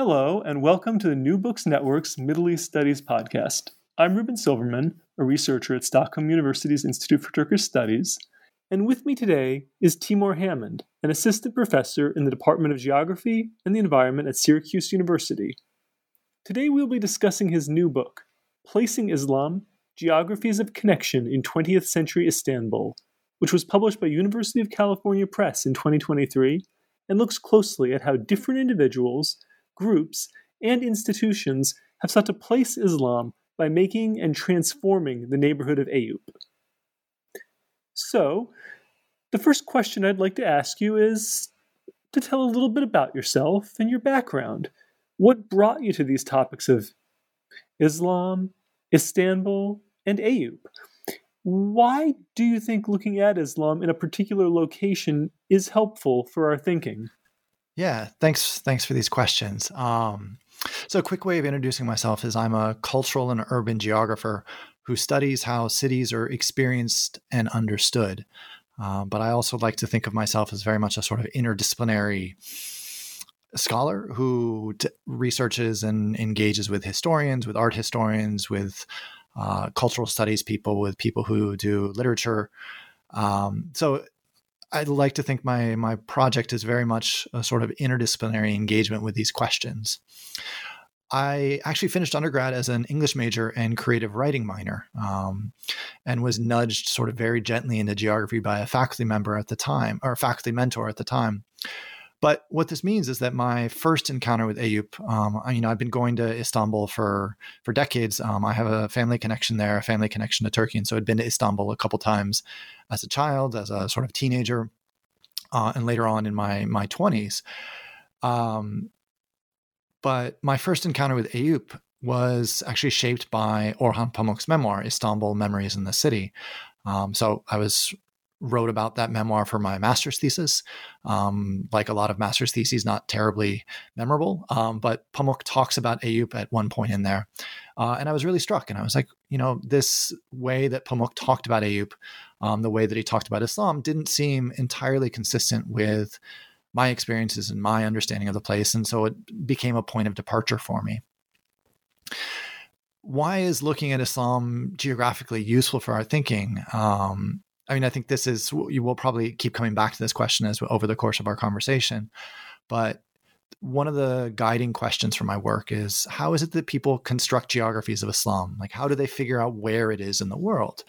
Hello, and welcome to the New Books Network's Middle East Studies podcast. I'm Reuben Silverman, a researcher at Stockholm University's Institute for Turkish Studies, and with me today is Timur Hammond, an assistant professor in the Department of Geography and the Environment at Syracuse University. Today we'll be discussing his new book, Placing Islam Geographies of Connection in 20th Century Istanbul, which was published by University of California Press in 2023 and looks closely at how different individuals groups, and institutions have sought to place Islam by making and transforming the neighborhood of Eyüp. So, the first question I'd like to ask you is to tell a little bit about yourself and your background. What brought you to these topics of Islam, Istanbul, and Eyüp? Why do you think looking at Islam in a particular location is helpful for our thinking? Yeah, thanks. Thanks for these questions. Um, so, a quick way of introducing myself is I'm a cultural and urban geographer who studies how cities are experienced and understood. Um, but I also like to think of myself as very much a sort of interdisciplinary scholar who t- researches and engages with historians, with art historians, with uh, cultural studies people, with people who do literature. Um, so I like to think my my project is very much a sort of interdisciplinary engagement with these questions. I actually finished undergrad as an English major and creative writing minor, um, and was nudged sort of very gently into geography by a faculty member at the time, or a faculty mentor at the time. But what this means is that my first encounter with Eyüp, um, you know, I've been going to Istanbul for for decades. Um, I have a family connection there, a family connection to Turkey, and so I'd been to Istanbul a couple times as a child, as a sort of teenager, uh, and later on in my my twenties. Um, but my first encounter with Eyüp was actually shaped by Orhan Pamuk's memoir, Istanbul Memories and the City. Um, so I was wrote about that memoir for my master's thesis. Um, like a lot of master's theses, not terribly memorable, um, but Pamuk talks about Eyüp at one point in there. Uh, and I was really struck. And I was like, you know, this way that Pamuk talked about Eyüp um, the way that he talked about Islam didn't seem entirely consistent with my experiences and my understanding of the place. And so it became a point of departure for me. Why is looking at Islam geographically useful for our thinking? Um, I mean, I think this is, you will probably keep coming back to this question as over the course of our conversation. But one of the guiding questions for my work is how is it that people construct geographies of Islam? Like, how do they figure out where it is in the world?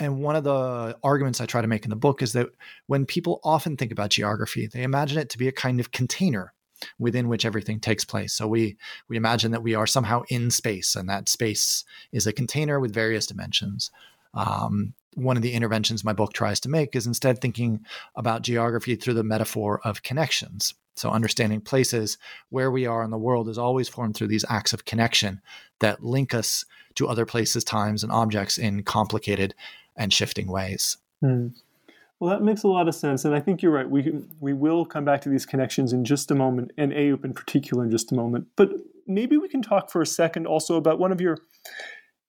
and one of the arguments I try to make in the book is that when people often think about geography, they imagine it to be a kind of container within which everything takes place. So we we imagine that we are somehow in space, and that space is a container with various dimensions. Um, one of the interventions my book tries to make is instead thinking about geography through the metaphor of connections. So understanding places where we are in the world is always formed through these acts of connection that link us to other places, times, and objects in complicated and shifting ways. Hmm. Well, that makes a lot of sense, and I think you're right. We we will come back to these connections in just a moment, and Eyüp in particular in just a moment. But maybe we can talk for a second also about one of your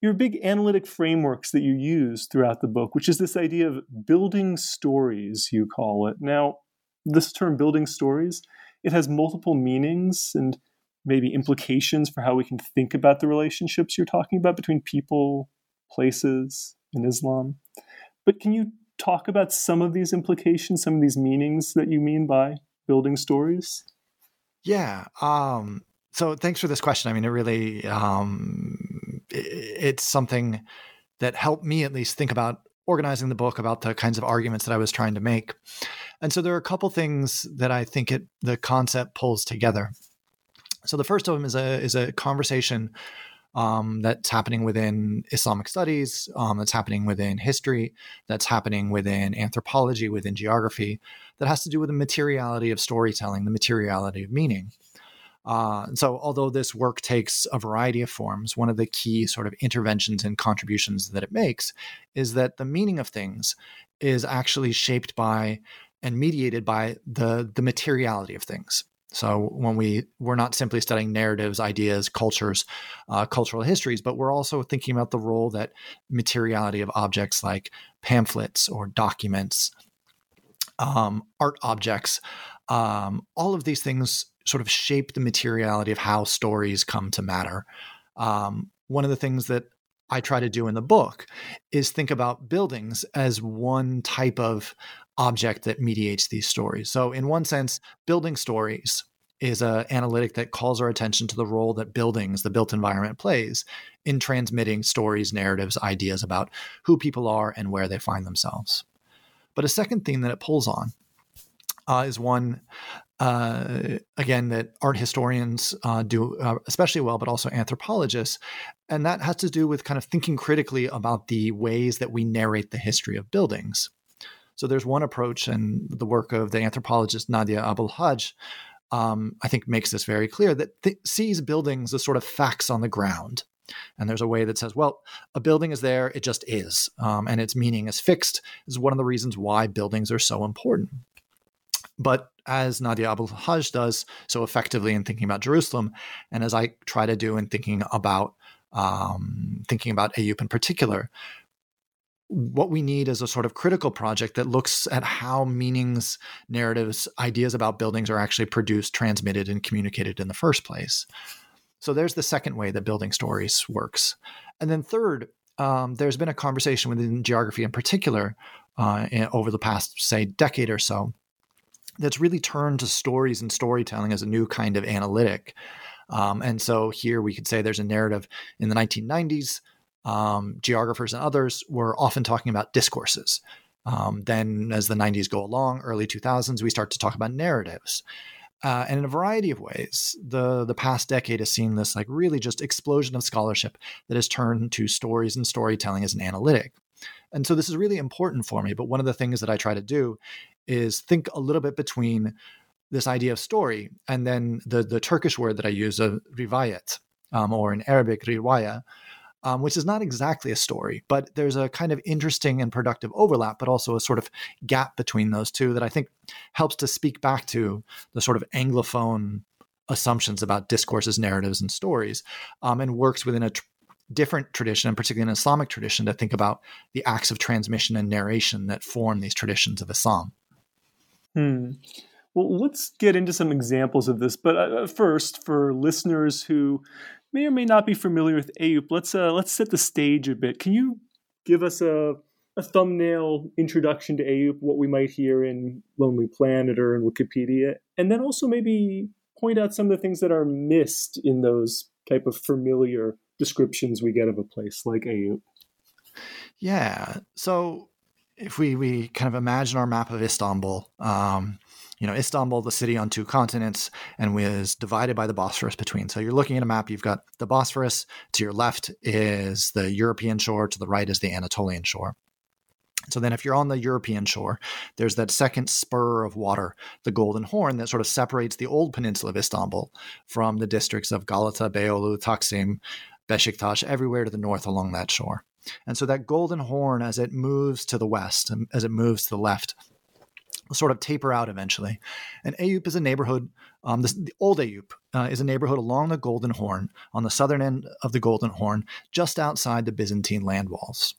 your big analytic frameworks that you use throughout the book, which is this idea of building stories. You call it now. This term "building stories" it has multiple meanings and maybe implications for how we can think about the relationships you're talking about between people, places, in Islam. But can you talk about some of these implications, some of these meanings that you mean by building stories? Yeah. Um, so thanks for this question. I mean, it really um, it's something that helped me at least think about organizing the book about the kinds of arguments that I was trying to make. And so there are a couple things that I think it the concept pulls together. So the first of them is a is a conversation um, that's happening within Islamic studies, um, that's happening within history, that's happening within anthropology, within geography, that has to do with the materiality of storytelling, the materiality of meaning. Uh, so, although this work takes a variety of forms, one of the key sort of interventions and contributions that it makes is that the meaning of things is actually shaped by and mediated by the the materiality of things. So when we we're not simply studying narratives, ideas, cultures, uh, cultural histories, but we're also thinking about the role that materiality of objects like pamphlets or documents, um, art objects, um, all of these things sort of shape the materiality of how stories come to matter. Um, one of the things that I try to do in the book is think about buildings as one type of object that mediates these stories. So, in one sense, building stories is an analytic that calls our attention to the role that buildings, the built environment, plays in transmitting stories, narratives, ideas about who people are and where they find themselves. But a second theme that it pulls on uh, is one uh, again that art historians uh, do uh, especially well, but also anthropologists, and that has to do with kind of thinking critically about the ways that we narrate the history of buildings. So there's one approach, and the work of the anthropologist Nadia Abu El-Haj, um, I think, makes this very clear that th- sees buildings as sort of facts on the ground. And there's a way that says, well, a building is there, it just is. Um, and its meaning is fixed, is one of the reasons why buildings are so important. But as Nadia Abu El-Haj does so effectively in thinking about Jerusalem, and as I try to do in thinking about um, thinking about Eyüp in particular, what we need is a sort of critical project that looks at how meanings, narratives, ideas about buildings are actually produced, transmitted, and communicated in the first place. So there's the second way that building stories works. And then third, um, there's been a conversation within geography in particular uh, over the past, say, decade or so that's really turned to stories and storytelling as a new kind of analytic. Um, and so here we could say there's a narrative in the 1990s. Um, geographers and others were often talking about discourses. Um, then, as the 90s go along, early 2000s, we start to talk about narratives. Uh, and in a variety of ways, the the past decade has seen this like really just explosion of scholarship that has turned to stories and storytelling as an analytic. And so this is really important for me. But one of the things that I try to do is think a little bit between this idea of story and then the the Turkish word that I use, a rivayet, um, or in Arabic riwaya, um, which is not exactly a story, but there's a kind of interesting and productive overlap, but also a sort of gap between those two that I think helps to speak back to the sort of anglophone assumptions about discourses, narratives, and stories, um, and works within a tr- different tradition, and particularly an Islamic tradition, to think about the acts of transmission and narration that form these traditions of Islam. Hmm. Well, let's get into some examples of this. But uh, first, for listeners who may or may not be familiar with Eyüp, let's uh, let's set the stage a bit. Can you give us a a thumbnail introduction to Eyüp, what we might hear in Lonely Planet or in Wikipedia, and then also maybe point out some of the things that are missed in those type of familiar descriptions we get of a place like Eyüp. Yeah. So if we we kind of imagine our map of Istanbul, um, you know, Istanbul, the city on two continents, and was divided by the Bosphorus between. So you're looking at a map. You've got the Bosphorus to your left is the European shore, to the right is the Anatolian shore. So then, if you're on the European shore, there's that second spur of water, the Golden Horn, that sort of separates the old peninsula of Istanbul from the districts of Galata, Beyoğlu, Taksim, Beşiktaş, everywhere to the north along that shore. And so that golden horn, as it moves to the west, and as it moves to the left, will sort of taper out eventually. And Eyüp is a neighborhood. Um, this, the old Eyüp uh, is a neighborhood along the Golden Horn, on the southern end of the Golden Horn, just outside the Byzantine land walls.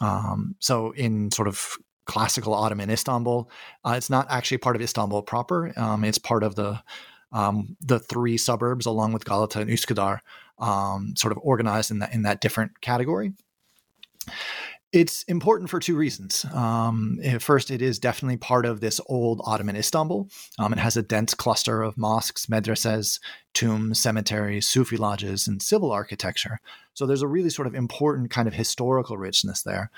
Um, so, in sort of classical Ottoman Istanbul, uh, it's not actually part of Istanbul proper. Um, it's part of the um, the three suburbs, along with Galata and Üsküdar, um, sort of organized in that in that different category. It's important for two reasons. Um, eh, first, it is definitely part of this old Ottoman Istanbul. Um, it has a dense cluster of mosques, madrasas, tombs, cemeteries, Sufi lodges, and civil architecture. So there's a really sort of important kind of historical richness there.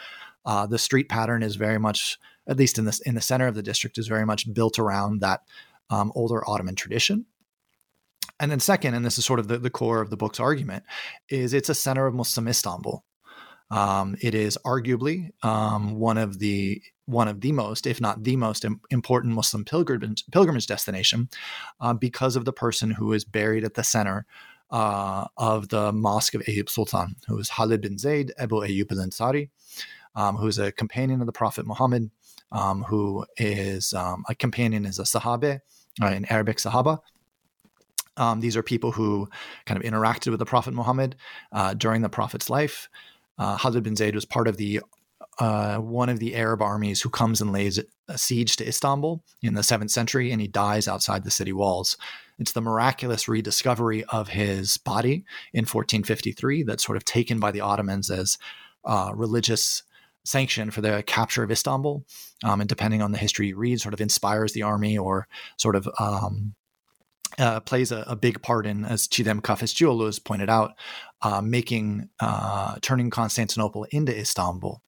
Uh, the street pattern is very much, at least in the in the center of the district, is very much built around that um, older Ottoman tradition. And then second, and this is sort of the, the core of the book's argument, is it's a center of Muslim Istanbul. Um, it is arguably um, one of the one of the most, if not the most important Muslim pilgrimage, pilgrimage destination, uh, because of the person who is buried at the center uh, of the Mosque of Ayyub Sultan, who is Khalid bin Zayd Abu Ayyub al-Ansari, um, who is a companion of the Prophet Muhammad, um, who is um, a companion is a Sahabe, uh, in Arabic Sahaba. Um, these are people who kind of interacted with the Prophet Muhammad uh, during the Prophet's life. Uh, Khalid bin Zayd was part of the uh, one of the Arab armies who comes and lays a siege to Istanbul in the seventh century, and he dies outside the city walls. It's the miraculous rediscovery of his body in 1453 that's sort of taken by the Ottomans as uh, religious sanction for the capture of Istanbul. Um, and depending on the history you read, sort of inspires the army or sort of um, uh, plays a, a, big part in, as Çiğdem Kafescioğlu has pointed out, uh, making uh, turning Constantinople into Istanbul.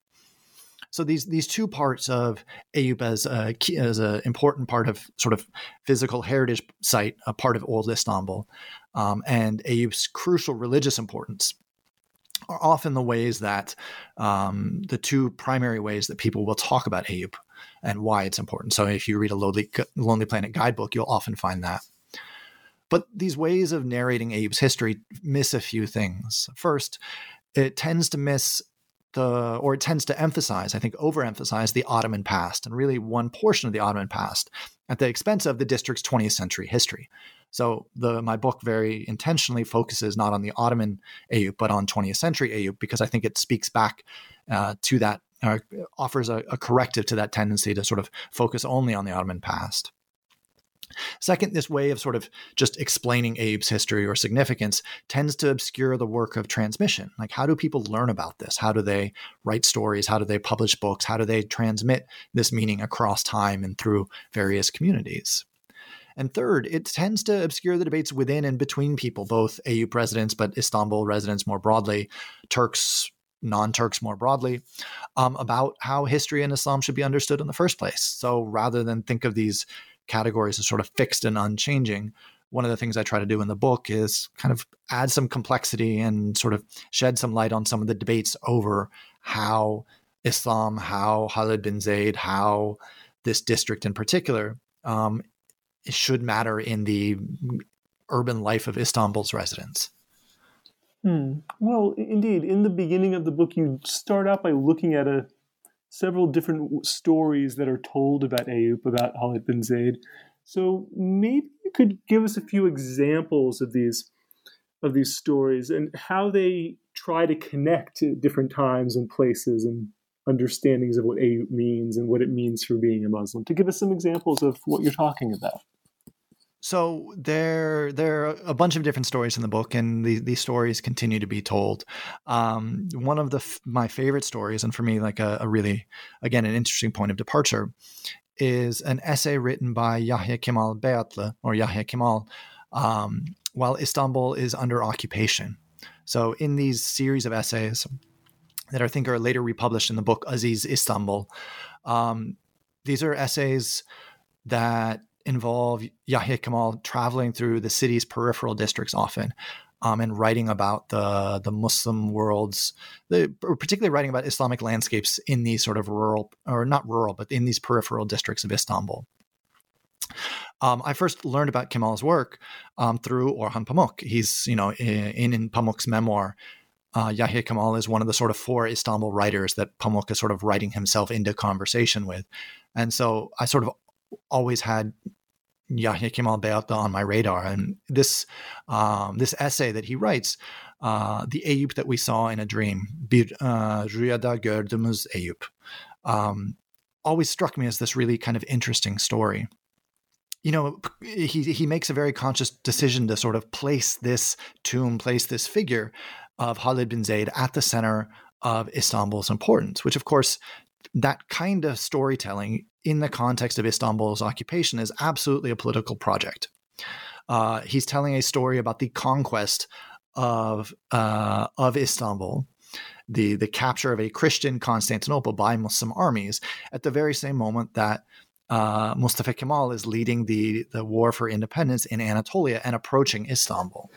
So these these two parts of Eyüp as a as an important part of sort of physical heritage site, a part of old Istanbul, um, and Eyüp's crucial religious importance are often the ways that um, the two primary ways that people will talk about Eyüp and why it's important. So if you read a Lonely, Lonely Planet guidebook, you'll often find that. But these ways of narrating Eyüp's history miss a few things. First, it tends to miss the, or it tends to emphasize, I think, overemphasize the Ottoman past and really one portion of the Ottoman past at the expense of the district's 20th century history. So the my book very intentionally focuses not on the Ottoman Eyüp but on 20th century Eyüp because I think it speaks back uh, to that, uh, offers a, a corrective to that tendency to sort of focus only on the Ottoman past. Second, this way of sort of just explaining Eyüp's history or significance tends to obscure the work of transmission. Like, how do people learn about this? How do they write stories? How do they publish books? How do they transmit this meaning across time and through various communities? And third, it tends to obscure the debates within and between people, both AU presidents, but Istanbul residents more broadly, Turks, non Turks more broadly, um, about how history and Islam should be understood in the first place. So rather than think of these categories as sort of fixed and unchanging, one of the things I try to do in the book is kind of add some complexity and sort of shed some light on some of the debates over how Islam, how Khalid bin Zayd, how this district in particular um, should matter in the urban life of Istanbul's residents. Hmm. Well, indeed, in the beginning of the book, you start out by looking at a several different stories that are told about Eyüp, about Khalid bin Zaid. So maybe you could give us a few examples of these of these stories and how they try to connect to different times and places and understandings of what Eyüp means and what it means for being a Muslim. To give us some examples of what you're talking about. So there, there are a bunch of different stories in the book, and the, these stories continue to be told. Um, one of the my favorite stories, and for me, like a, a, really, again, an interesting point of departure, is an essay written by Yahya Kemal Beyatlı or Yahya Kemal um, while Istanbul is under occupation. So in these series of essays that I think are later republished in the book Aziz Istanbul, um, these are essays that involve Yahya Kemal traveling through the city's peripheral districts often um, and writing about the the Muslim worlds, the, particularly writing about Islamic landscapes in these sort of rural or not rural, but in these peripheral districts of Istanbul. Um, I first learned about Kemal's work um, through Orhan Pamuk. He's, you know, in, in Pamuk's memoir, uh, Yahya Kemal is one of the sort of four Istanbul writers that Pamuk is sort of writing himself into conversation with. And so I sort of always had Yahya Kemal Beyatlı on my radar. And this um, this essay that he writes, uh, the Eyüp that we saw in a dream, bir uh, rüyada gördüğümüz Eyüp, um, always struck me as this really kind of interesting story. You know, he he makes a very conscious decision to sort of place this tomb, place this figure of Khalid bin Zayd at the center of Istanbul's importance, which, of course, that kind of storytelling in the context of Istanbul's occupation is absolutely a political project. Uh, he's telling a story about the conquest of uh, of Istanbul, the the capture of a Christian Constantinople by Muslim armies at the very same moment that uh, Mustafa Kemal is leading the the war for independence in Anatolia and approaching Istanbul.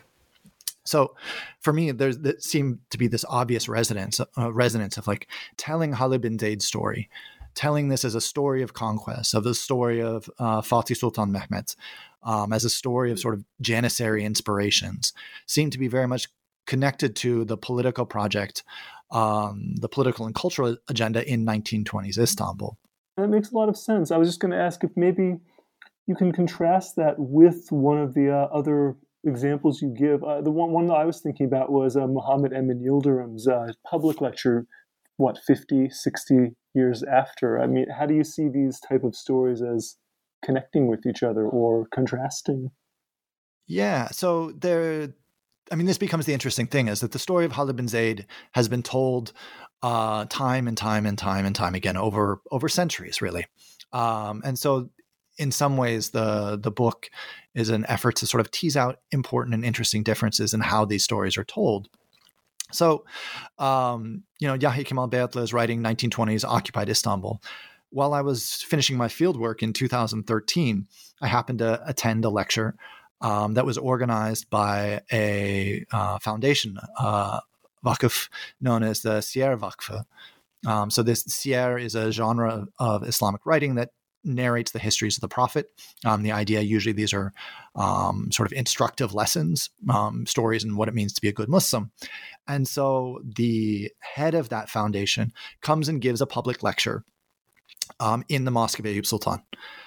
So, for me, there seemed to be this obvious resonance uh, resonance of like telling Khalid bin story, telling this as a story of conquest, of the story of uh, Fatih Sultan Mehmet, um, as a story of sort of Janissary inspirations, seem to be very much connected to the political project, um, the political and cultural agenda in 1920s Istanbul. That makes a lot of sense. I was just going to ask if maybe you can contrast that with one of the uh, other examples you give. Uh, the one, one that I was thinking about was uh, Muhammad Emin Yildirim's uh, public lecture, what, 50, 60 years after? I mean, how do you see these type of stories as connecting with each other or contrasting? Yeah, so there, I mean, this becomes the interesting thing is that the story of Khalid bin Zaid has been told uh, time and time and time and time again over over centuries, really. Um, and so, in some ways, the the book is an effort to sort of tease out important and interesting differences in how these stories are told. So, um, you know, Yahya Kemal Beyatlı is writing 1920s occupied Istanbul. While I was finishing my fieldwork in 2013, I happened to attend a lecture um, that was organized by a uh, foundation, uh, Vakıf, known as the Siyer Vakfı. Um, so this Siyer is a genre of Islamic writing that narrates the histories of the prophet. Um, the idea usually these are um, sort of instructive lessons, um, stories, and what it means to be a good Muslim. And so the head of that foundation comes and gives a public lecture um, in the Mosque of Eyüp Sultan.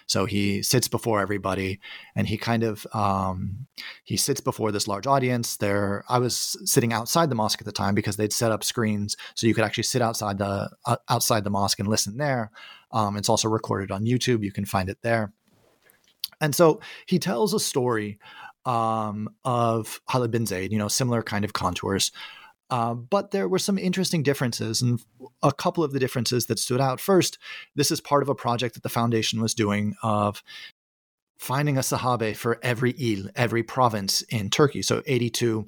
So he sits before everybody, and he kind of um, he sits before this large audience. There, I was sitting outside the mosque at the time because they'd set up screens so you could actually sit outside the uh, outside the mosque and listen there. Um, it's also recorded on YouTube. You can find it there. And so he tells a story um, of Khalid bin Zaid, you know, similar kind of contours. Uh, but there were some interesting differences, and a couple of the differences that stood out. First, this is part of a project that the foundation was doing of finding a sahabe for every il, every province in Turkey. So 82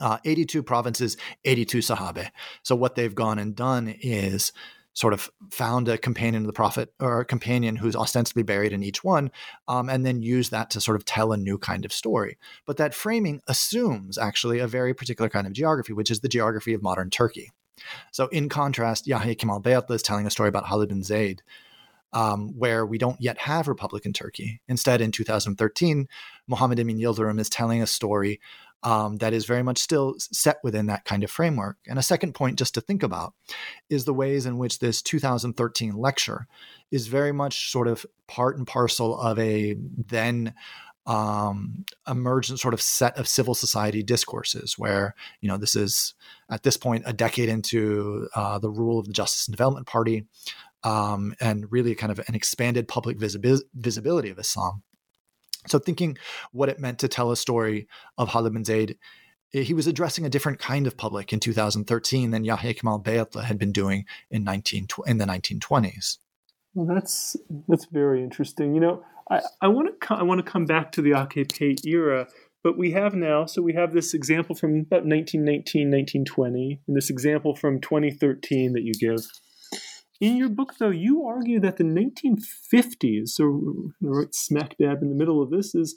uh, 82 provinces, 82 sahabe. So what they've gone and done is sort of found a companion of the prophet or a companion who's ostensibly buried in each one, um, and then use that to sort of tell a new kind of story. But that framing assumes actually a very particular kind of geography, which is the geography of modern Turkey. So, in contrast, Yahya Kemal Beyatlı is telling a story about Khalid bin Zaid, um, where we don't yet have Republican Turkey. Instead, in 2013, Muhammad Emin Yildirim is telling a story um, that is very much still set within that kind of framework. And a second point just to think about is the ways in which this 2013 lecture is very much sort of part and parcel of a then um, emergent sort of set of civil society discourses where, you know, this is at this point a decade into uh, the rule of the Justice and Development Party. Um, and really kind of an expanded public visibility of Islam. So, thinking what it meant to tell a story of Khalid bin Zaid, eh, he was addressing a different kind of public in 2013 than Yahya Kemal Beyatlı had been doing in 19 in the 1920s. Well, that's that's very interesting. You know, I, want to I want to come back to the AKP era, but we have now. So we have this example from about 1919, 1920, and this example from 2013 that you give. In your book, though, you argue that the 1950s, so right smack dab in the middle of this, is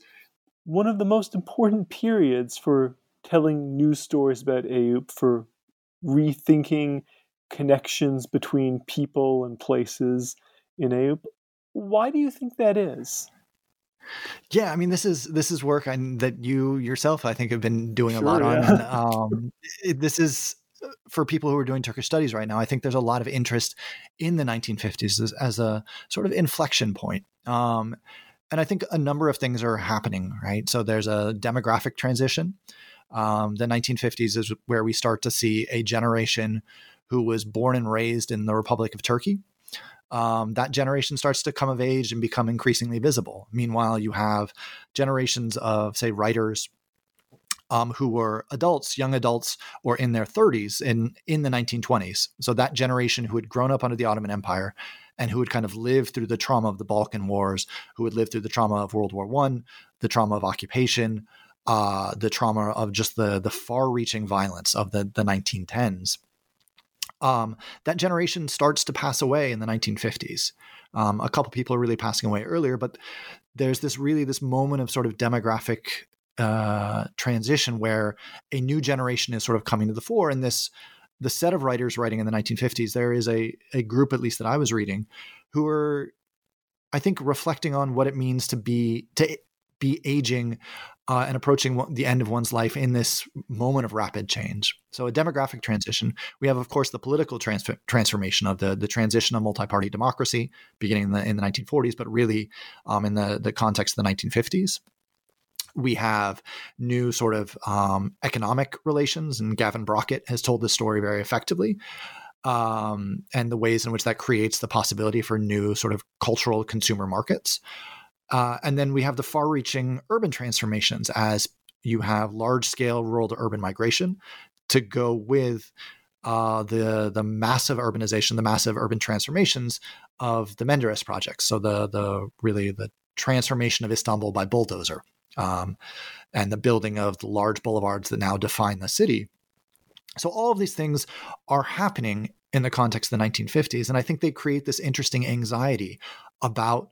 one of the most important periods for telling news stories about Eyüp, for rethinking connections between people and places in Eyüp. Why do you think that is? Yeah, I mean, this is this is work I, that you yourself, I think, have been doing sure, a lot yeah. on. Um, this is for people who are doing Turkish studies right now, I think there's a lot of interest in the 1950s as, as a sort of inflection point. Um, and I think a number of things are happening, right? So there's a demographic transition. Um, the 1950s is where we start to see a generation who was born and raised in the Republic of Turkey. Um, that generation starts to come of age and become increasingly visible. Meanwhile, you have generations of, say, writers um, who were adults, young adults, or in their 30s in, in the 1920s. So that generation who had grown up under the Ottoman Empire and who had kind of lived through the trauma of the Balkan Wars, who had lived through the trauma of World War One, the trauma of occupation, uh, the trauma of just the the far-reaching violence of the the 1910s. Um, that generation starts to pass away in the 1950s. Um, a couple people are really passing away earlier, but there's this really this moment of sort of demographic uh, transition where a new generation is sort of coming to the fore, and this the set of writers writing in the 1950s, there is a a group at least that I was reading who are, I think, reflecting on what it means to be to be aging uh, and approaching the end of one's life in this moment of rapid change. So, a demographic transition. We have, of course, the political trans- transformation of the the transition of multi-party democracy beginning in the, in the 1940s, but really um, in the the context of the 1950s we have new sort of um, economic relations, and Gavin Brockett has told this story very effectively. Um, and the ways in which that creates the possibility for new sort of cultural consumer markets. Uh, and then we have the far reaching urban transformations as you have large scale rural to urban migration to go with uh, the the massive urbanization, the massive urban transformations of the Menderes projects. So the the really the transformation of Istanbul by bulldozer um, and the building of the large boulevards that now define the city. So all of these things are happening in the context of the 1950s, and I think they create this interesting anxiety about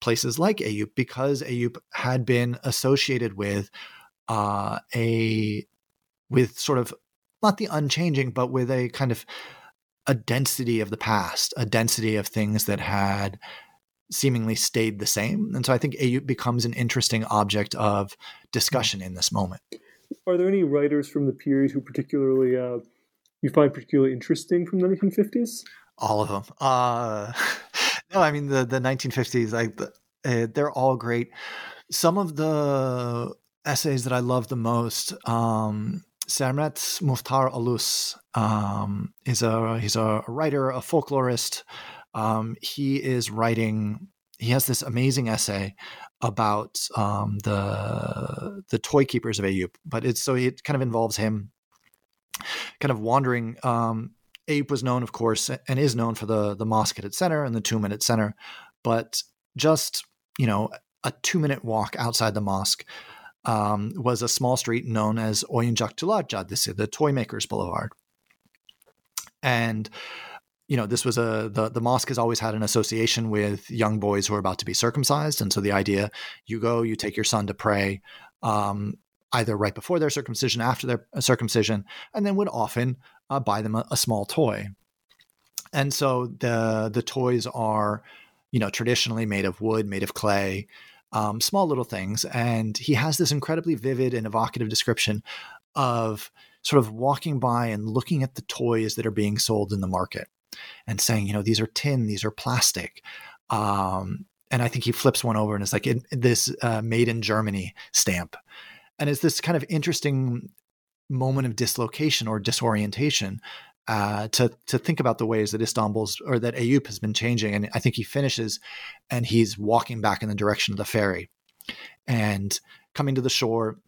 places like Eyüp because Eyüp had been associated with uh, a with sort of not the unchanging, but with a kind of a density of the past, a density of things that had seemingly stayed the same. And so I think Eyüp becomes an interesting object of discussion in this moment. Are there any writers from the period who particularly uh, you find particularly interesting from the 1950s? All of them. Uh, no, I mean the the 1950s. Like the, uh, they're all great. Some of the essays that I love the most. Um, Sermet Muhtar Alus um, is a he's a writer, a folklorist, um, he is writing. He has this amazing essay about um, the the toy keepers of Eyüp, but it's so it kind of involves him kind of wandering. Um, Eyüp was known, of course, and is known for the the mosque at its center and the tomb at its center, but just you know a two minute walk outside the mosque um, was a small street known as Oyuncakçılar Caddesi, the Toy Makers Boulevard, and you know, this was a the the mosque has always had an association with young boys who are about to be circumcised, and so the idea you go, you take your son to pray, um, either right before their circumcision, after their uh, circumcision, and then would often uh, buy them a, a small toy. And so the the toys are, you know, traditionally made of wood, made of clay, um, small little things. And he has this incredibly vivid and evocative description of sort of walking by and looking at the toys that are being sold in the market and saying, you know, these are tin, these are plastic. Um, and I think he flips one over and it's like this uh, made in Germany stamp. And it's this kind of interesting moment of dislocation or disorientation uh, to to think about the ways that Istanbul's or that Eyüp has been changing. And I think he finishes and he's walking back in the direction of the ferry and coming to the shore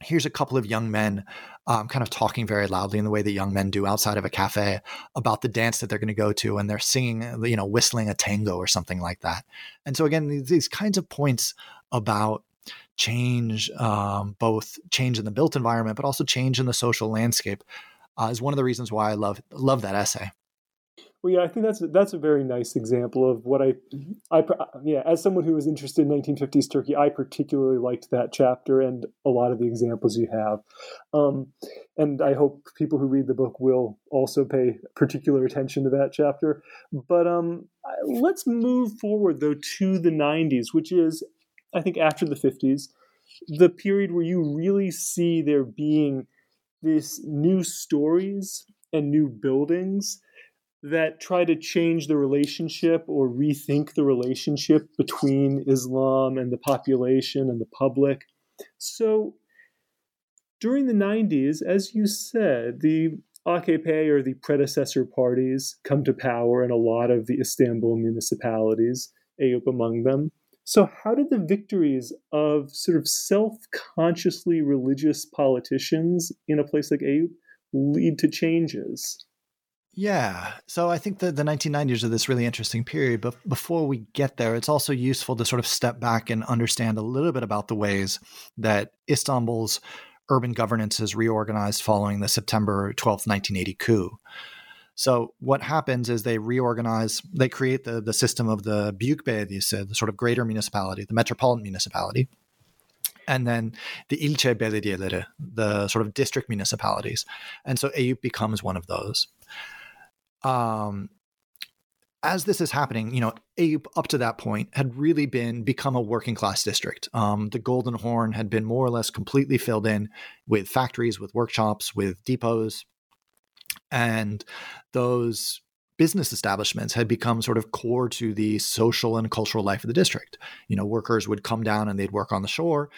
here's a couple of young men um, kind of talking very loudly in the way that young men do outside of a cafe about the dance that they're going to go to and they're singing you know whistling a tango or something like that. And so again these, these kinds of points about change um, both change in the built environment but also change in the social landscape uh, is one of the reasons why i love love that essay well, yeah, I think that's that's a very nice example of what I, I yeah, as someone who was interested in 1950s Turkey, I particularly liked that chapter and a lot of the examples you have, um, and I hope people who read the book will also pay particular attention to that chapter. But um, let's move forward though to the 90s, which is, I think, after the 50s, the period where you really see there being these new stories and new buildings that try to change the relationship or rethink the relationship between Islam and the population and the public. So during the 90s, as you said, the AKP or the predecessor parties come to power in a lot of the Istanbul municipalities, Eyüp among them. So, how did the victories of sort of self consciously religious politicians in a place like Eyüp lead to changes? Yeah. So I think that the 1990s are this really interesting period. But before we get there, it's also useful to sort of step back and understand a little bit about the ways that Istanbul's urban governance is reorganized following the September 12th, 1980 coup. So what happens is they reorganize, they create the, the system of the Büyükbelediyesi, the sort of greater municipality, the metropolitan municipality, and then the ilçe belediyeleri, the sort of district municipalities. And so Eyüp becomes one of those um, as this is happening, you know, Eyüp up to that point had really been become a working class district. Um, the Golden Horn had been more or less completely filled in with factories, with workshops, with depots, and those business establishments had become sort of core to the social and cultural life of the district. You know, workers would come down and they'd work on the shore.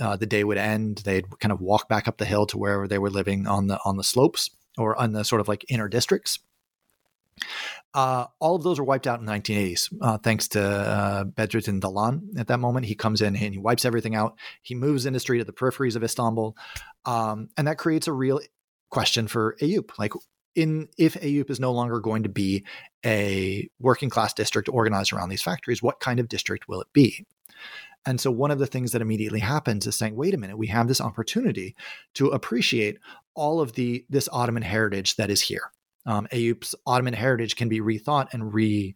Uh, the day would end. They'd kind of walk back up the hill to wherever they were living on the on the slopes or on the sort of like inner districts. Uh, all of those were wiped out in the 1980s, uh, thanks to uh, Bedrettin Dalan. At that moment, he comes in and he wipes everything out. He moves industry to the peripheries of Istanbul, um, and that creates a real question for Eyüp. Like, in if Eyüp is no longer going to be a working class district organized around these factories, what kind of district will it be? And so one of the things that immediately happens is saying, wait a minute, we have this opportunity to appreciate all of the this Ottoman heritage that is here um, Eyüp's Ottoman heritage can be rethought and re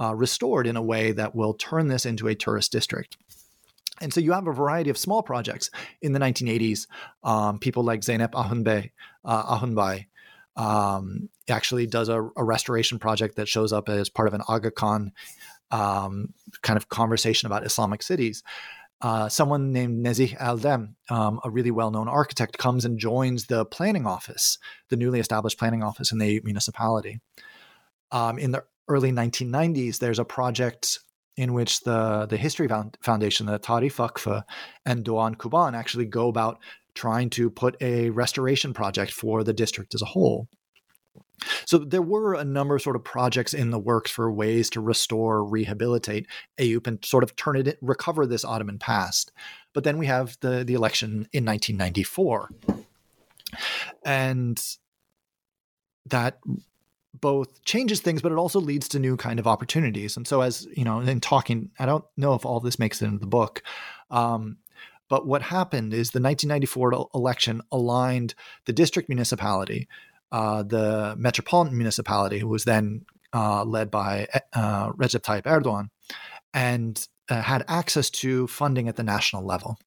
uh, restored in a way that will turn this into a tourist district. And so you have a variety of small projects in the 1980s. Um, people like Zeynep uh, Ahunbay um, actually does a, a, restoration project that shows up as part of an Aga Khan um, kind of conversation about Islamic cities uh, someone named Nezih Eldem, um, a really well known architect, comes and joins the planning office, the newly established planning office in the municipality. Um, in the early 1990s, there's a project in which the, the History Foundation, the Tarih Vakfı, and Doğan Kuban actually go about trying to put a restoration project for the district as a whole. So there were a number of sort of projects in the works for ways to restore, rehabilitate Eyüp and sort of turn it, recover this Ottoman past. But then we have the the election in 1994, and that both changes things, but it also leads to new kind of opportunities. And so, as you know, in talking, I don't know if all this makes it into the book. Um, but what happened is the 1994 election aligned the district municipality uh, the metropolitan municipality, who was then uh, led by uh, Recep Tayyip Erdogan, and uh, had access to funding at the national level.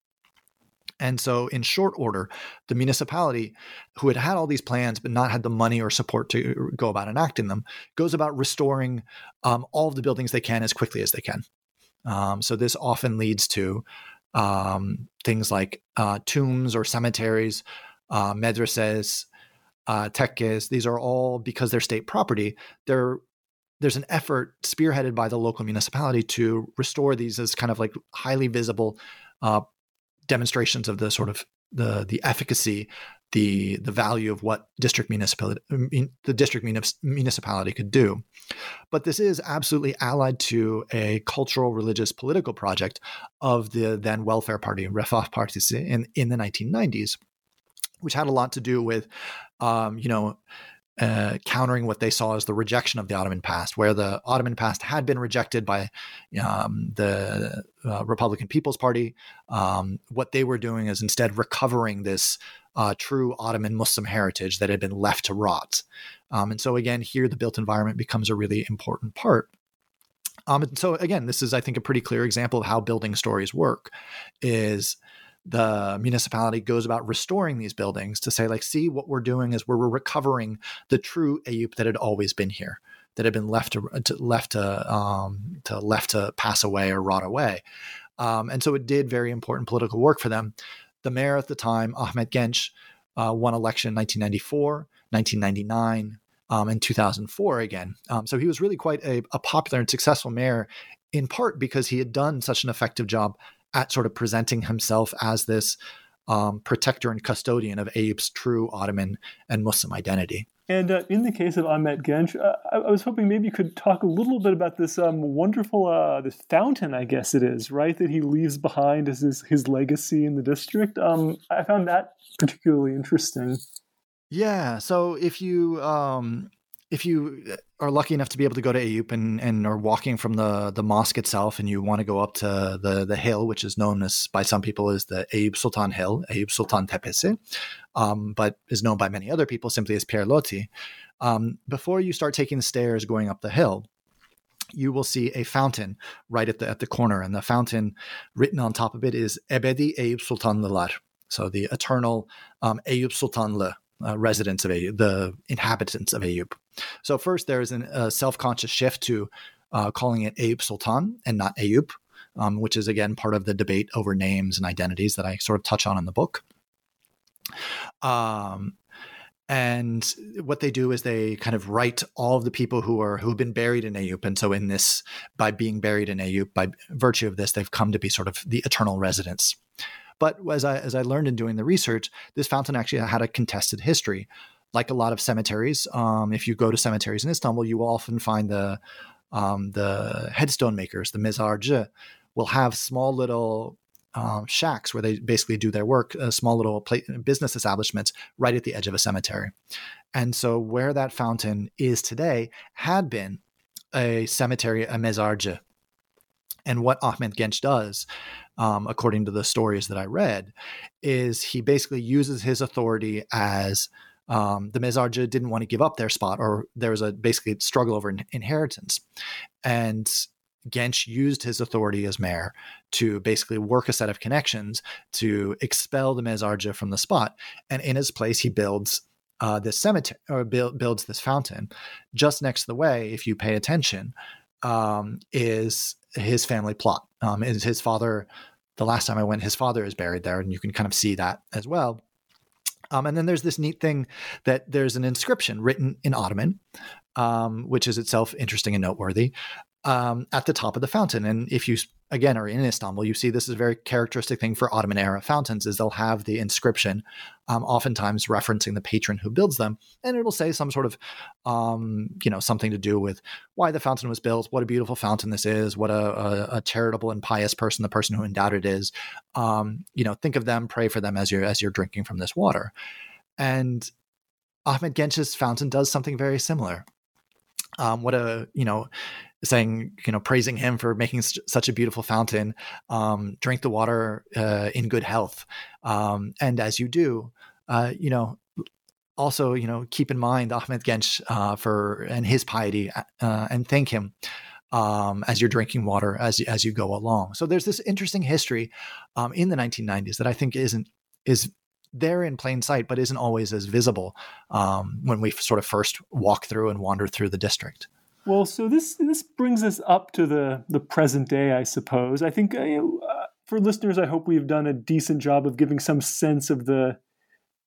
And so, in short order, the municipality, who had had all these plans but not had the money or support to go about enacting them, goes about restoring um, all of the buildings they can as quickly as they can. Um, so, this often leads to um, things like uh, tombs or cemeteries, uh, medreses, uh, tekkes, these are all because they're state property. They're there's an effort spearheaded by the local municipality to restore these as kind of like highly visible uh, demonstrations of the sort of the the efficacy, the the value of what district municipality the district municipality could do. But this is absolutely allied to a cultural, religious, political project of the then welfare party, Refah Partisi, in in the 1990s which had a lot to do with, um, you know, uh, countering what they saw as the rejection of the Ottoman past, where the Ottoman past had been rejected by um, the uh, Republican People's Party. Um, what they were doing is instead recovering this uh, true Ottoman Muslim heritage that had been left to rot. Um, and so, again, here the built environment becomes a really important part. Um, and so, again, this is, I think, a pretty clear example of how building stories work. Is the municipality goes about restoring these buildings to say like see what we're doing is we're recovering the true Eyüp that had always been here that had been left to, to left to um, to left to pass away or rot away. Um, and so it did very important political work for them. The mayor at the time Ahmed Genç uh, won election in 1994 1999 um, and 2004 again. Um, so he was really quite a, a popular and successful mayor in part because he had done such an effective job at sort of presenting himself as this um, protector and custodian of Eyüp's true Ottoman and Muslim identity. And uh, in the case of Ahmet Genç, uh, I, I, was hoping maybe you could talk a little bit about this um, wonderful uh, this fountain, I guess it is, right, that he leaves behind as his, his legacy in the district. Um, I found that particularly interesting. Yeah. So if you um, if you are lucky enough to be able to go to Eyüp and, and are walking from the, the mosque itself and you want to go up to the, the hill, which is known as by some people as the Eyüp Sultan Hill, Eyüp Sultan Tepesi, um, but is known by many other people simply as Pierre Loti. Um, before you start taking the stairs going up the hill, you will see a fountain right at the at the corner, and the fountain written on top of it is Ebedi Eyüp Sultanlılar, so the eternal um, Eyüp Sultanlı uh, residents of Eyüp, the inhabitants of Eyüp. So first, there is a self-conscious shift to uh, calling it Eyüp Sultan and not Eyüp, um, which is again part of the debate over names and identities that I sort of touch on in the book. Um, and what they do is they kind of write all of the people who are who've been buried in Eyüp, and so in this, by being buried in Eyüp, by virtue of this, they've come to be sort of the eternal residents. But as I as I learned in doing the research, this fountain actually had a contested history. Like a lot of cemeteries, um, if you go to cemeteries in Istanbul, you will often find the um, the headstone makers, the mezarcı, will have small little um, shacks where they basically do their work, uh, small little business establishments right at the edge of a cemetery. And so, where that fountain is today had been a cemetery, a mezarcı. And what Ahmed Genç does um, according to the stories that I read, is he basically uses his authority as um, the Mezarcı didn't want to give up their spot, or there was a basically struggle over inheritance, and Genç used his authority as mayor to basically work a set of connections to expel the Mezarcı from the spot, and in his place he builds uh, this cemetery or build, builds this fountain. Just next to the way, if you pay attention, um, is his family plot. Um, is his father? The last time I went, his father is buried there, and you can kind of see that as well. Um, and then there's this neat thing that there's an inscription written in Ottoman, um, which is itself interesting and noteworthy, um, at the top of the fountain. And if you again are in Istanbul, you see this is a very characteristic thing for Ottoman era fountains is they'll have the inscription, um, oftentimes referencing the patron who builds them, and it'll say some sort of, um, you know, something to do with why the fountain was built, what a beautiful fountain this is, what a, a, a charitable and pious person the person who endowed it is. Um, you know, think of them, pray for them as you're as you're drinking from this water, and Ahmed Genç's fountain does something very similar. Um, what a you know saying, you know, praising him for making such a beautiful fountain. Um, drink the water uh, in good health, um, and as you do, uh, you know, also, you know, keep in mind Ahmed Genç uh, for and his piety, uh, and thank him. Um, as you're drinking water as as you go along, so there's this interesting history um, in the 1990s that I think isn't is there in plain sight, but isn't always as visible um, when we sort of first walk through and wander through the district. Well, so this this brings us up to the the present day, I suppose. I think uh, uh, for listeners, I hope we've done a decent job of giving some sense of the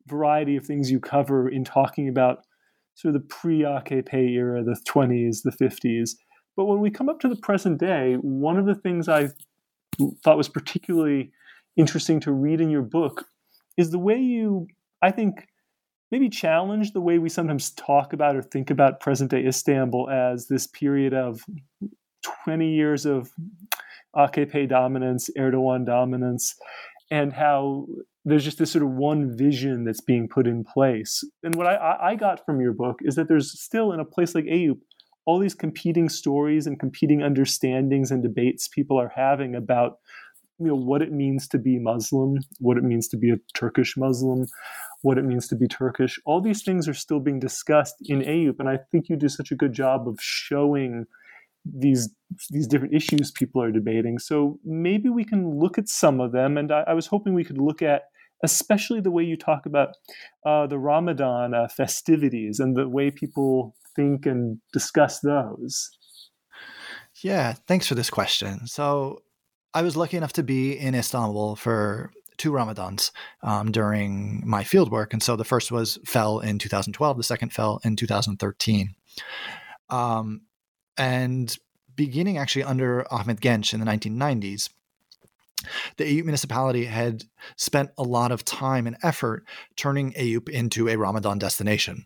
variety of things you cover in talking about sort of the pre-AKP era, the 20s, the 50s. But when we come up to the present day, one of the things I thought was particularly interesting to read in your book is the way you, I think, maybe challenge the way we sometimes talk about or think about present day Istanbul as this period of 20 years of AKP dominance, Erdogan dominance, and how there's just this sort of one vision that's being put in place. And what I, I got from your book is that there's still in a place like Eyüp all these competing stories and competing understandings and debates people are having about you know what it means to be Muslim, what it means to be a Turkish Muslim, what it means to be Turkish. All these things are still being discussed in Eyüp, and I think you do such a good job of showing these these different issues people are debating. So maybe we can look at some of them, and I, I was hoping we could look at especially the way you talk about uh, the Ramadan uh, festivities and the way people think and discuss those. Yeah, thanks for this question. So I was lucky enough to be in Istanbul for two Ramadans um, during my fieldwork. And so the first was fell in 2012, the second fell in 2013. Um, and beginning actually under Ahmed Genç in the 1990s, the Eyüp municipality had spent a lot of time and effort turning Eyüp into a Ramadan destination.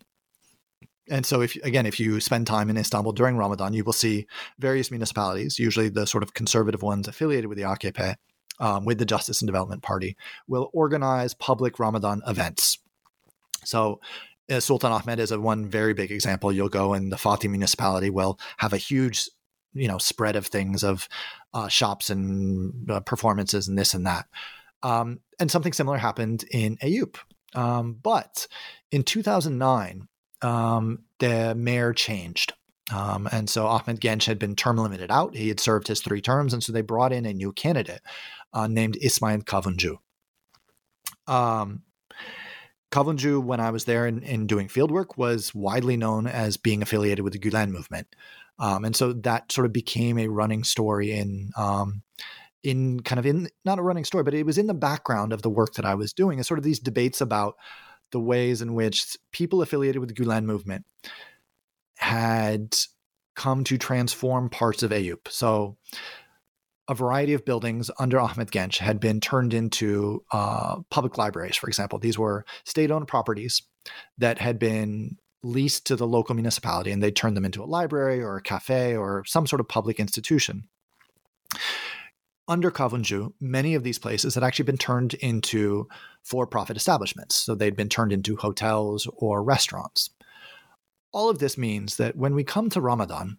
and so if again if you spend time in istanbul during ramadan you will see various municipalities usually the sort of conservative ones affiliated with the akp um, with the justice and development party will organize public ramadan events so uh, Sultan Ahmed is a one very big example. You'll go and the Fatih municipality will have a huge, you know, spread of things of uh, shops and uh, performances and this and that. Um, and something similar happened in Eyüp. Um, but in 2009, um, the mayor changed. Um, and so Ahmed Genç had been term limited out. He had served his three terms. And so they brought in a new candidate uh, named Ismail Kavuncu. Um, Kavuncu, when I was there and, in doing fieldwork, was widely known as being affiliated with the Gulen movement. Um, and so that sort of became a running story in um, in kind of in not a running story, but it was in the background of the work that I was doing. Is sort of these debates about the ways in which people affiliated with the Gulen movement had come to transform parts of Eyüp. So a variety of buildings under Ahmed Genç had been turned into uh, public libraries, for example. These were state owned properties that had been leased to the local municipality and they turned them into a library or a cafe or some sort of public institution. Under Kavuncu, many of these places had actually been turned into for profit establishments. So they'd been turned into hotels or restaurants. All of this means that when we come to Ramadan,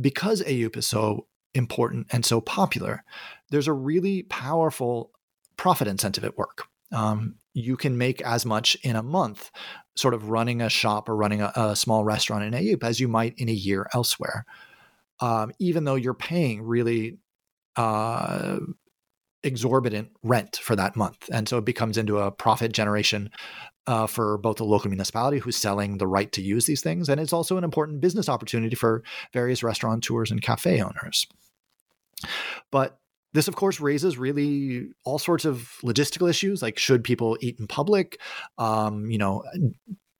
because Eyüp is so important and so popular, there's a really powerful profit incentive at work. Um, you can make as much in a month, sort of running a shop or running a, a small restaurant in Eyüp as you might in a year elsewhere. Um, even though you're paying really uh, exorbitant rent for that month. And so it becomes into a profit generation uh, for both the local municipality who's selling the right to use these things. And it's also an important business opportunity for various restaurateurs and cafe owners. But this, of course, raises really all sorts of logistical issues, like should people eat in public? Um, you know,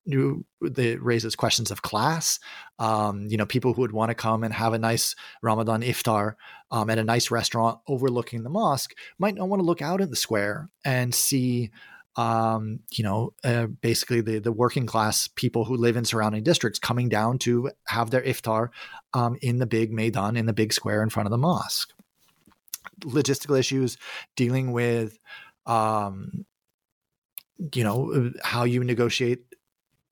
it raises questions of class. Um, you know, people who would want to come and have a nice Ramadan iftar um, at a nice restaurant overlooking the mosque might not want to look out at the square and see um, you know, uh, basically the the working class people who live in surrounding districts coming down to have their iftar um, in the big maidan, in the big square in front of the mosque. Logistical issues, dealing with, um, you know, how you negotiate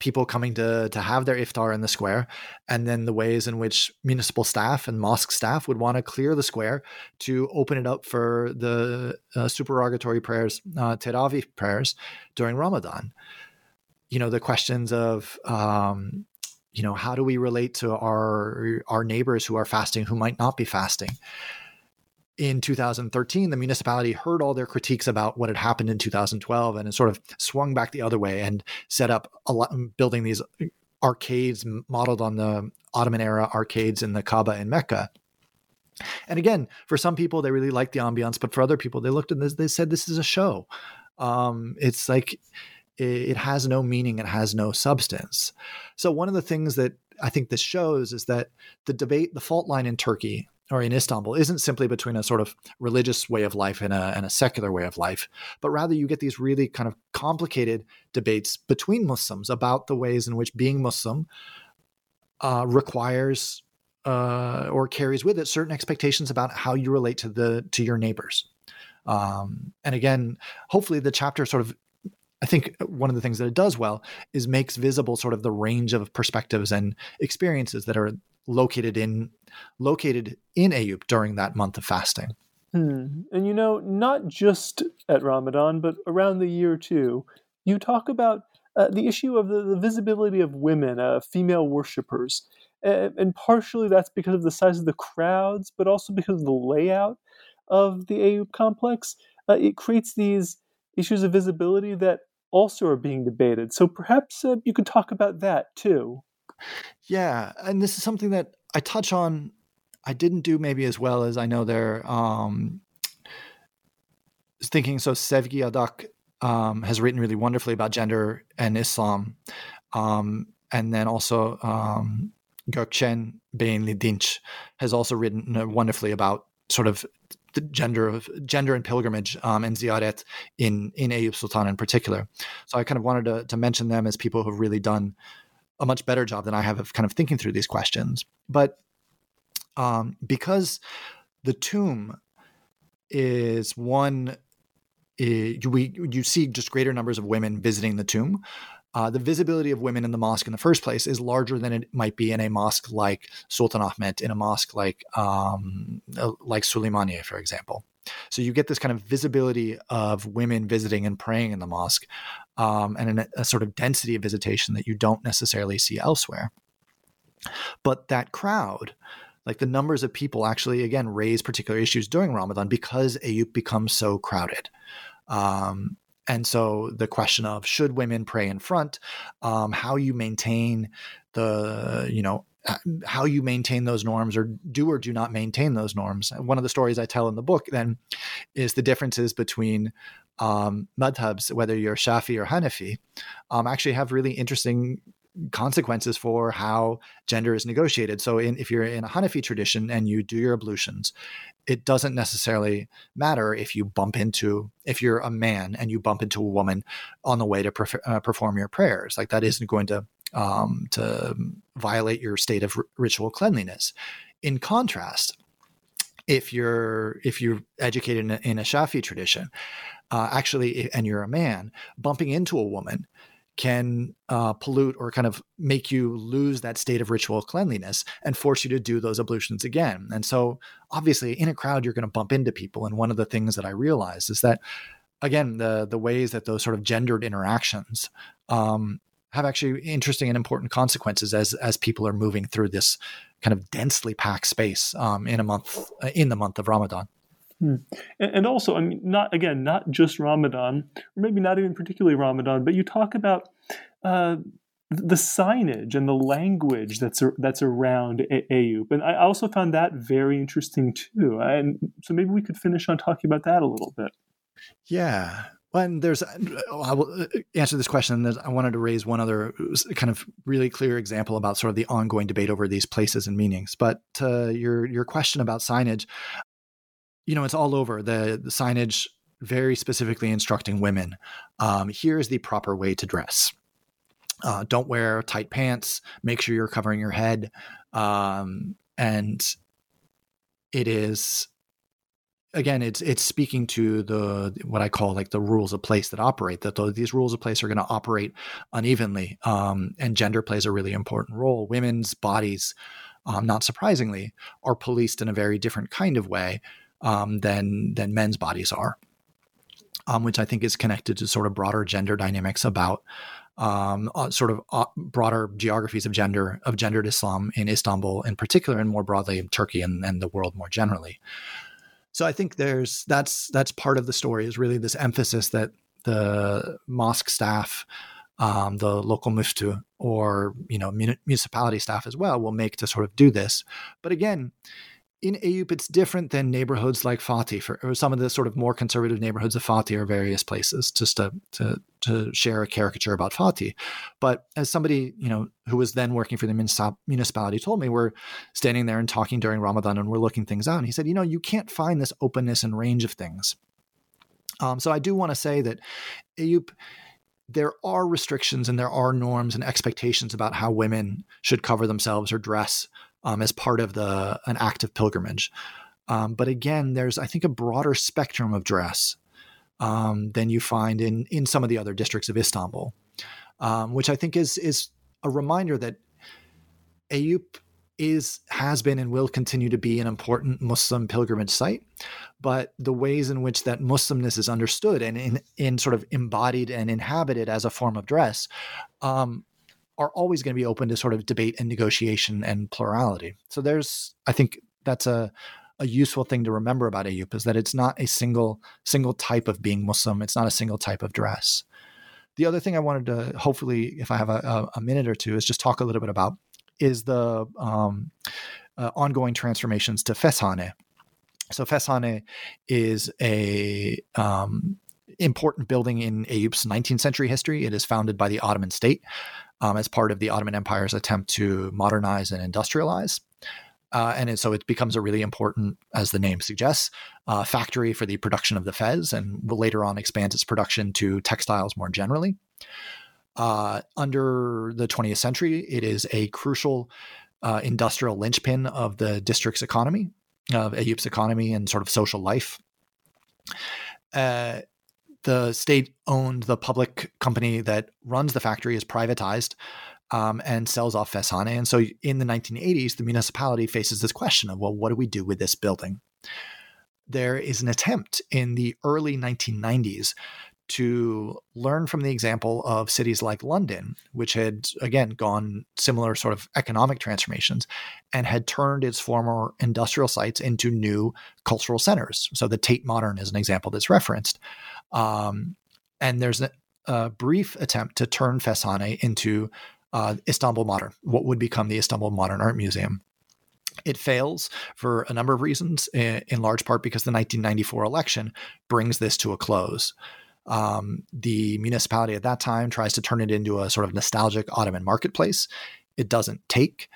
people coming to to have their iftar in the square, and then the ways in which municipal staff and mosque staff would want to clear the square to open it up for the uh, supererogatory prayers, uh, Teravih prayers during Ramadan. You know the questions of um, you know how do we relate to our our neighbors who are fasting who might not be fasting in 2013, the municipality heard all their critiques about what had happened in 2012 and it sort of swung back the other way and set up lot, building these arcades modeled on the Ottoman era arcades in the Kaaba in Mecca. And again, for some people, they really liked the ambiance, but for other people, they looked this, they said, this is a show. Um, it's like, it has no meaning, it has no substance. So, one of the things that I think this shows is that the debate, the fault line in Turkey or in Istanbul isn't simply between a sort of religious way of life and a, and a secular way of life, but rather you get these really kind of complicated debates between Muslims about the ways in which being Muslim uh, requires uh, or carries with it certain expectations about how you relate to the to your neighbors. Um, and again, hopefully the chapter sort of I think one of the things that it does well is makes visible sort of the range of perspectives and experiences that are located in located in Eyüp during that month of fasting. Hmm. And you know, not just at Ramadan, but around the year too, you talk about uh, the issue of the, the visibility of women, uh, female worshippers. And partially that's because of the size of the crowds, but also because of the layout of the Eyüp complex. Uh, it creates these issues of visibility that also are being debated. So perhaps uh, you could talk about that too. Yeah, and this is something that I touch on. I didn't do maybe as well as I know they're um, thinking. So Sevgi Adak um, has written really wonderfully about gender and Islam, um, and then also um, Gökçen Beyinli Dinç has also written uh, wonderfully about sort of the gender of gender and pilgrimage um, and ziyaret in in Eyüp Sultan in particular. So I kind of wanted to, to mention them as people who've really done a much better job than I have of kind of thinking through these questions. But um, because the tomb is one, it, we you see just greater numbers of women visiting the tomb. Uh, the visibility of women in the mosque in the first place is larger than it might be in a mosque like Sultan Ahmet, in a mosque like um, uh, like Suleymaniye, for example. So you get this kind of visibility of women visiting and praying in the mosque, um, and an, a sort of density of visitation that you don't necessarily see elsewhere. But that crowd, like the numbers of people, actually again raise particular issues during Ramadan because Eyüp becomes so crowded. Um, and so the question of should women pray in front, um, how you maintain the you know how you maintain those norms or do or do not maintain those norms. One of the stories I tell in the book then is the differences between um, madhabs, whether you're Shafi or Hanafi, um, actually have really interesting consequences for how gender is negotiated. So, in, if you're in a Hanafi tradition and you do your ablutions, it doesn't necessarily matter if you bump into if you're a man and you bump into a woman on the way to uh, perform your prayers. Like that isn't going to um, to violate your state of r- ritual cleanliness. In contrast, if you're if you're educated in a, in a Shafi tradition, uh, actually, and you're a man, bumping into a woman can uh, pollute or kind of make you lose that state of ritual cleanliness and force you to do those ablutions again. And so, obviously, in a crowd, you're going to bump into people. And one of the things that I realized is that, again, the the ways that those sort of gendered interactions um, have actually interesting and important consequences as as people are moving through this kind of densely packed space um, in a month uh, in the month of Ramadan. Hmm. And also, I mean, not again, not just Ramadan, or maybe not even particularly Ramadan, but you talk about uh, the signage and the language that's that's around Eyüp, and I also found that very interesting too. And so maybe we could finish on talking about that a little bit. Yeah, and there's, I will answer this question. I wanted to raise one other kind of really clear example about sort of the ongoing debate over these places and meanings. But uh, your your question about signage, you know, it's all over the, the signage, very specifically instructing women. Um, here is the proper way to dress. Uh, don't wear tight pants. Make sure you're covering your head, um, and it is again, it's it's speaking to the what I call like the rules of place that operate. That these rules of place are going to operate unevenly, um, and gender plays a really important role. Women's bodies, um, not surprisingly, are policed in a very different kind of way um, than than men's bodies are, um, which I think is connected to sort of broader gender dynamics about. Um, uh, sort of uh, broader geographies of gender of gendered Islam in Istanbul in particular, and more broadly in Turkey and, and the world more generally. So I think there's that's that's part of the story is really this emphasis that the mosque staff, um, the local mufti, or you know municipality staff as well will make to sort of do this. But again, in Eyüp, it's different than neighborhoods like Fatih, for, or some of the sort of more conservative neighborhoods of Fatih or various places, just to, to, to share a caricature about Fatih. But as somebody, you know, who was then working for the municipality told me, we're standing there and talking during Ramadan and we're looking things out. And he said, you know, you can't find this openness and range of things. Um, so I do want to say that Eyüp, there are restrictions and there are norms and expectations about how women should cover themselves or dress um, as part of the an act of pilgrimage. Um, but again, there's I think a broader spectrum of dress um, than you find in in some of the other districts of Istanbul, um, which I think is is a reminder that Eyüp is has been and will continue to be an important Muslim pilgrimage site, but the ways in which that Muslimness is understood and in, in sort of embodied and inhabited as a form of dress um, are always going to be open to sort of debate and negotiation and plurality. So there's, I think that's a, a useful thing to remember about Eyüp is that it's not a single single type of being Muslim. It's not a single type of dress. The other thing I wanted to hopefully, if I have a, a minute or two, is just talk a little bit about is the um, uh, ongoing transformations to Feshane. So Feshane is a um, important building in Eyüp's 19th century history. It is founded by the Ottoman state um, as part of the Ottoman Empire's attempt to modernize and industrialize. Uh, and so it becomes a really important, as the name suggests, uh, factory for the production of the fez, and will later on expand its production to textiles more generally. Uh, under the 20th century, it is a crucial uh, industrial linchpin of the district's economy, of Eyüp's economy and sort of social life. The state owned the public company that runs the factory is privatized um, and sells off Feshane. And so in the 1980s, the municipality faces this question of, well, what do we do with this building? There is an attempt in the early 1990s to learn from the example of cities like London, which had again gone similar sort of economic transformations and had turned its former industrial sites into new cultural centers. So the Tate Modern is an example that's referenced. Um, and there's a, a, brief attempt to turn Feshane into uh, Istanbul Modern, what would become the Istanbul Modern Art Museum. It fails for a number of reasons, in large part because the 1994 election brings this to a close. Um, the municipality at that time tries to turn it into a sort of nostalgic Ottoman marketplace. It doesn't take.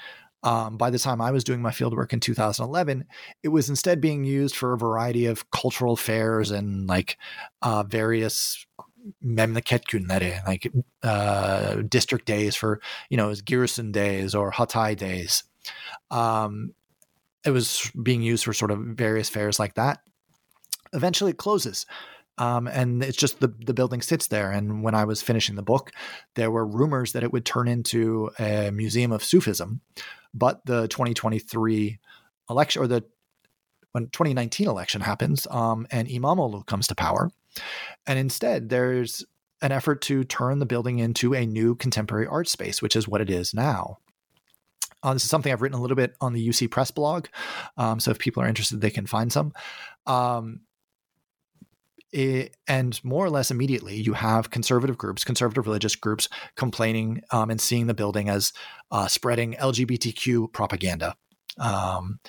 Um, by the time I was doing my fieldwork in 2011, it was instead being used for a variety of cultural fairs and like uh, various memleket günleri, like uh, district days for, you know, Giresun days or Hatay days. Um, it was being used for sort of various fairs like that. Eventually, it closes. Um, and it's just the the building sits there. And when I was finishing the book, there were rumors that it would turn into a museum of Sufism, but the 2023 election or the when 2019 election happens, um, and İmamoğlu comes to power, and instead there's an effort to turn the building into a new contemporary art space, which is what it is now. Uh, this is something I've written a little bit on the UC Press blog. Um, so if people are interested, they can find some. Um, it, and more or less immediately, you have conservative groups, conservative religious groups, complaining um, and seeing the building as uh, spreading LGBTQ propaganda. Um,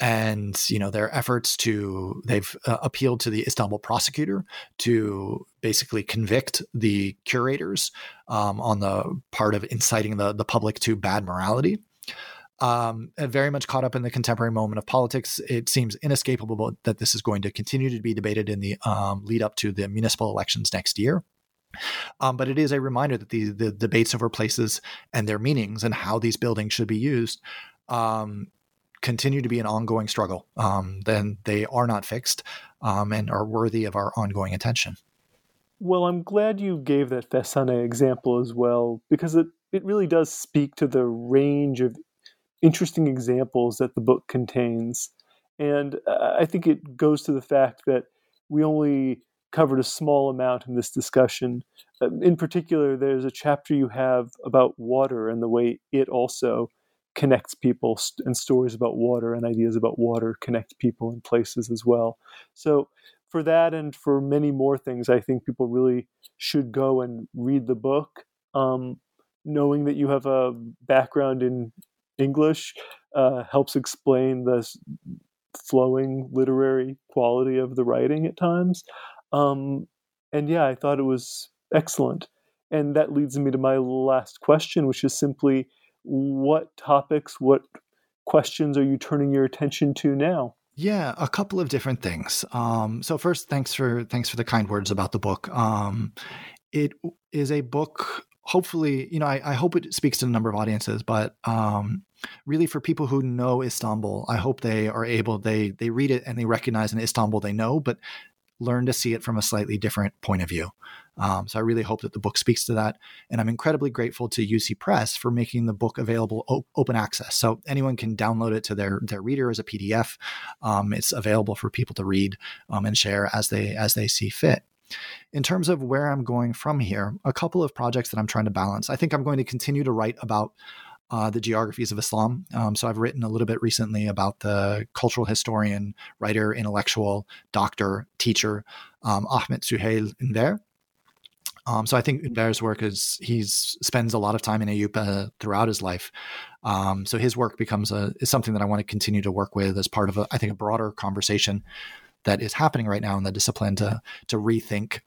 and you know their efforts to they've uh, appealed to the Istanbul prosecutor to basically convict the curators um, on the part of inciting the the public to bad morality um, very much caught up in the contemporary moment of politics. It seems inescapable that this is going to continue to be debated in the um, lead up to the municipal elections next year. Um, but it is a reminder that the, the debates over places and their meanings and how these buildings should be used um, continue to be an ongoing struggle. Um, then they are not fixed um, and are worthy of our ongoing attention. Well, I'm glad you gave that Feshane example as well, because it, it really does speak to the range of interesting examples that the book contains. And uh, I think it goes to the fact that we only covered a small amount in this discussion. Uh, in particular, there's a chapter you have about water and the way it also connects people and stories about water and ideas about water connect people and places as well. So, for that and for many more things, I think people really should go and read the book. Um, knowing that you have a background in English uh, helps explain the flowing literary quality of the writing at times. Um, and yeah, I thought it was excellent. And that leads me to my last question, which is simply what topics, what questions are you turning your attention to now? Yeah, a couple of different things. Um, so first, thanks for thanks for the kind words about the book. Um, it is a book hopefully, you know, I, I, hope it speaks to a number of audiences, but um, really for people who know Istanbul, I hope they are able they they read it and they recognize an Istanbul they know, but learn to see it from a slightly different point of view. Um, so I really hope that the book speaks to that, and I'm incredibly grateful to UC Press for making the book available open access, so anyone can download it to their their reader as a PDF. Um, it's available for people to read um, and share as they as they see fit. In terms of where I'm going from here, a couple of projects that I'm trying to balance. I think I'm going to continue to write about uh, the geographies of Islam. Um, so I've written a little bit recently about the cultural historian, writer, intellectual, doctor, teacher, um, Ahmet Süheyl Ünver. Um, so I think Ünver's work is he spends a lot of time in uh, throughout his life. Um, so his work becomes a is something that I want to continue to work with as part of a, I think a broader conversation that is happening right now in the discipline to to rethink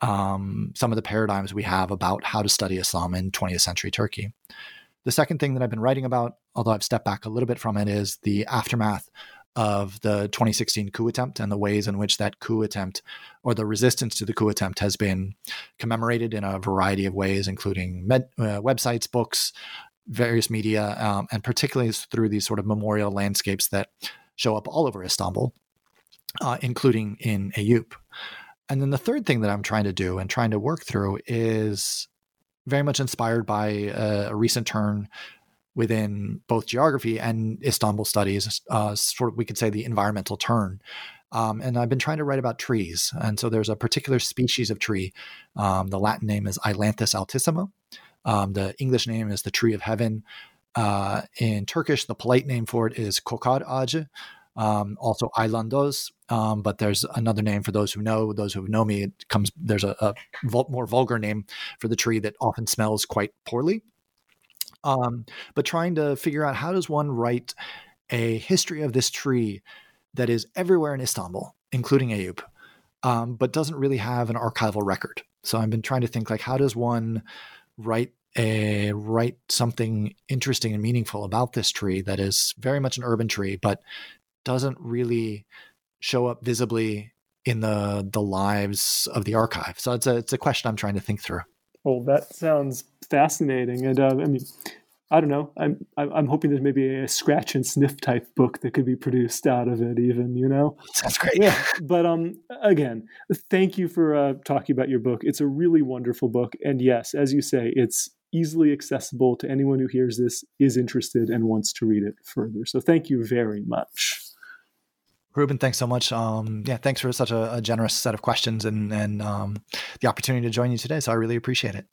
um, some of the paradigms we have about how to study Islam in 20th century Turkey. The second thing that I've been writing about, although I've stepped back a little bit from it, is the aftermath of the 2016 coup attempt and the ways in which that coup attempt or the resistance to the coup attempt has been commemorated in a variety of ways, including med, uh, websites, books, various media, um, and particularly through these sort of memorial landscapes that show up all over Istanbul, uh, including in Eyüp. And then the third thing that I'm trying to do and trying to work through is very much inspired by a, a recent turn within both geography and Istanbul studies, uh, sort of we could say the environmental turn. Um, and I've been trying to write about trees. And so there's a particular species of tree. Um, the Latin name is Ailanthus altissima. Um, the English name is the tree of heaven. Uh, in Turkish, the polite name for it is kokar ağacı, um, also aylandoz. Um, but there's another name for those who know. Those who know me, it comes. There's a, a vul- more vulgar name for the tree that often smells quite poorly. Um, but trying to figure out how does one write a history of this tree that is everywhere in Istanbul, including Eyüp, um, but doesn't really have an archival record. So I've been trying to think like how does one write a write something interesting and meaningful about this tree that is very much an urban tree, but doesn't really show up visibly in the the lives of the archive. So it's a it's a question I'm trying to think through. Well, that sounds fascinating, and uh, I mean, I don't know. I'm I'm hoping there's maybe a scratch and sniff type book that could be produced out of it. Even you know, that's great. Yeah, but um, again, thank you for uh, talking about your book. It's a really wonderful book, and yes, as you say, it's easily accessible to anyone who hears this is interested and wants to read it further. So thank you very much. Reuben, thanks so much. Um, yeah, thanks for such a, a, generous set of questions and and um, the opportunity to join you today. So I really appreciate it.